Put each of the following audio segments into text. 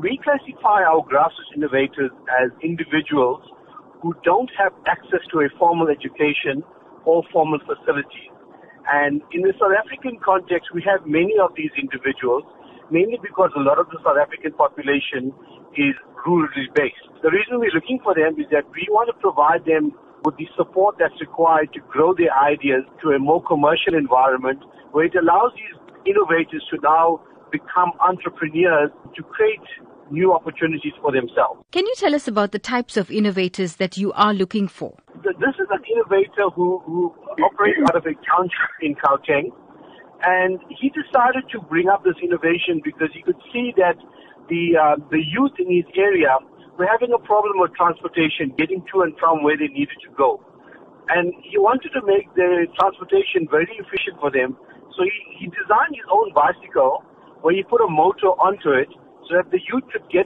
We classify our grassroots innovators as individuals who don't have access to a formal education or formal facilities. And in the South African context, we have many of these individuals, mainly because a lot of the South African population is rurally based. The reason we're looking for them is that we want to provide them with the support that's required to grow their ideas to a more commercial environment where it allows these innovators to now become entrepreneurs to create new opportunities for themselves. Can you tell us about the types of innovators that you are looking for? This is an innovator who, who operates out of a township in Gauteng. And he decided to bring up this innovation because he could see that the, uh, the youth in his area were having a problem with transportation, getting to and from where they needed to go. And he wanted to make the transportation very efficient for them. So he, he designed his own bicycle where he put a motor onto it so that the youth could get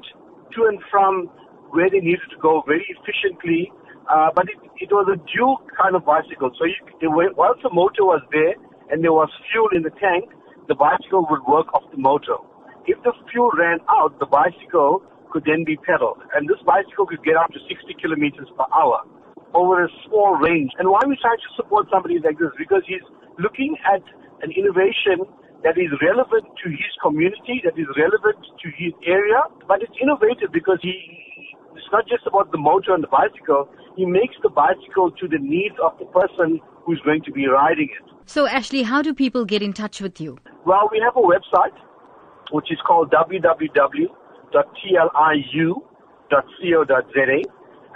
to and from where they needed to go very efficiently. Uh, but it, it was a dual kind of bicycle. So you, it, once the motor was there and there was fuel in the tank, the bicycle would work off the motor. If the fuel ran out, the bicycle could then be pedaled. And this bicycle could get up to 60 kilometers per hour over a small range. And why we try to support somebody like this? Because he's looking at an innovation that is relevant to his community, that is relevant to his area, but it's innovative because he, it's not just about the motor and the bicycle. He makes the bicycle to the needs of the person who's going to be riding it. So, Ashley, how do people get in touch with you? Well, we have a website, which is called www.tliu.co.za.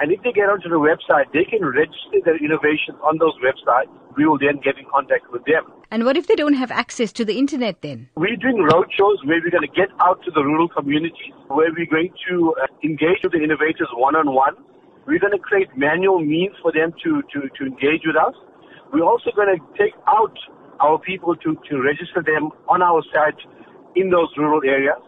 And if they get onto the website, they can register their innovations on those websites. We will then get in contact with them. And what if they don't have access to the internet then? We're doing roadshows where we're going to get out to the rural communities, where we're going to uh, engage with the innovators one on one. We're going to create manual means for them to, to, to engage with us. We're also going to take out our people to, to register them on our site in those rural areas.